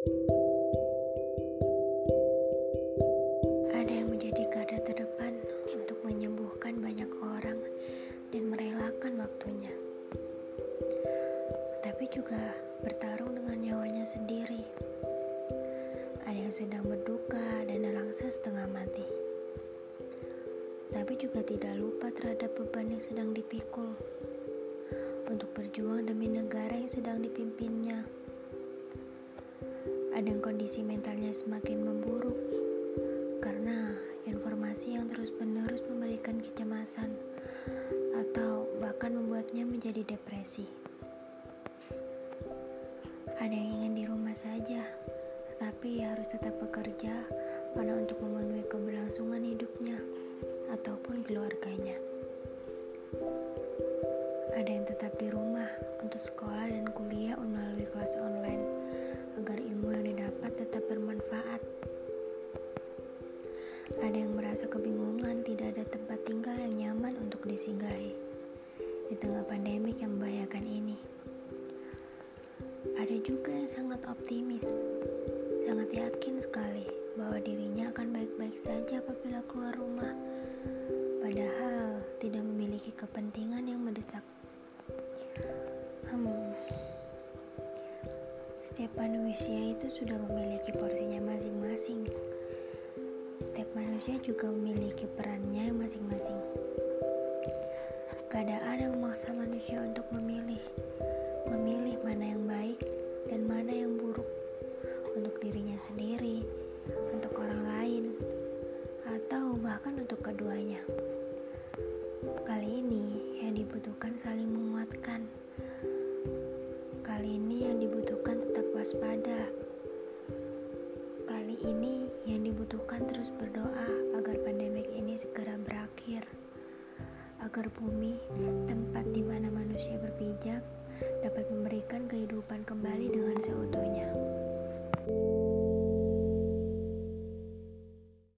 Ada yang menjadi garda terdepan untuk menyembuhkan banyak orang dan merelakan waktunya. Tapi juga bertarung dengan nyawanya sendiri. Ada yang sedang berduka dan nelangsa setengah mati. Tapi juga tidak lupa terhadap beban yang sedang dipikul untuk berjuang demi negara yang sedang dipimpinnya. Ada yang kondisi mentalnya semakin memburuk karena informasi yang terus-menerus memberikan kecemasan atau bahkan membuatnya menjadi depresi. Ada yang ingin di rumah saja, tapi harus tetap bekerja karena untuk memenuhi keberlangsungan hidupnya ataupun keluarganya. Ada yang tetap di rumah untuk sekolah merasa kebingungan tidak ada tempat tinggal yang nyaman untuk disinggahi di tengah pandemik yang membahayakan ini. Ada juga yang sangat optimis, sangat yakin sekali bahwa dirinya akan baik-baik saja apabila keluar rumah, padahal tidak memiliki kepentingan yang mendesak. Hmm, setiap manusia itu sudah memiliki manusia juga memiliki perannya masing-masing. Ada yang memaksa manusia untuk memilih, memilih mana yang baik dan mana yang buruk untuk dirinya sendiri, untuk orang lain, atau bahkan untuk keduanya. Kali ini yang dibutuhkan saling menguatkan. Kali ini yang dibutuhkan tetap waspada. Kali ini yang dibutuhkan terus berdoa agar pandemik ini segera berakhir. Agar bumi, tempat di mana